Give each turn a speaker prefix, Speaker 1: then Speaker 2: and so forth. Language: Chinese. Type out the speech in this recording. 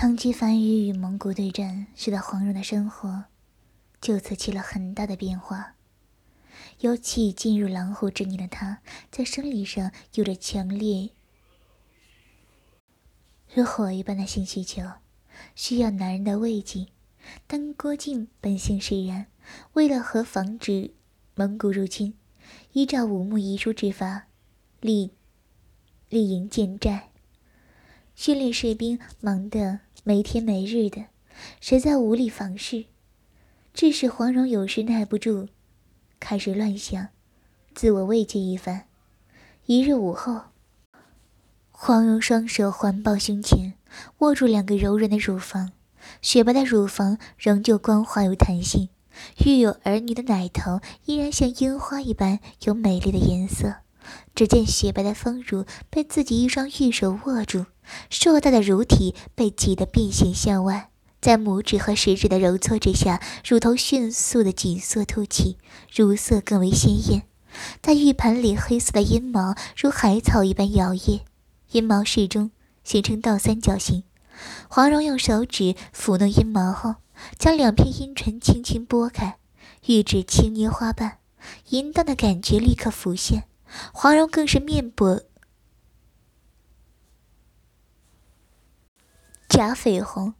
Speaker 1: 长期繁育与蒙古对战，使得黄蓉的生活就此起了很大的变化。尤其进入狼虎之年的她，在生理上有着强烈如火一般的性需求，需要男人的慰藉。但郭靖本性使然，为了和防止蒙古入侵，依照武穆遗书之法，立立营建寨，训练士兵，忙得没天没日的，实在无力房事，致使黄蓉有时耐不住，开始乱想，自我慰藉一番。一日午后。黄蓉双手环抱胸前，握住两个柔软的乳房，雪白的乳房仍旧光滑有弹性，育有儿女的奶头依然像樱花一般有美丽的颜色。只见雪白的丰乳被自己一双玉手握住，硕大的乳体被挤得变形向外，在拇指和食指的揉搓之下，乳头迅速的紧缩凸起，乳色更为鲜艳。在玉盘里，黑色的阴毛如海草一般摇曳。阴毛适中，形成倒三角形。黄蓉用手指抚弄阴毛后，将两片阴唇轻轻拨开，玉指轻捏花瓣，淫荡的感觉立刻浮现。黄蓉更是面薄颊绯红，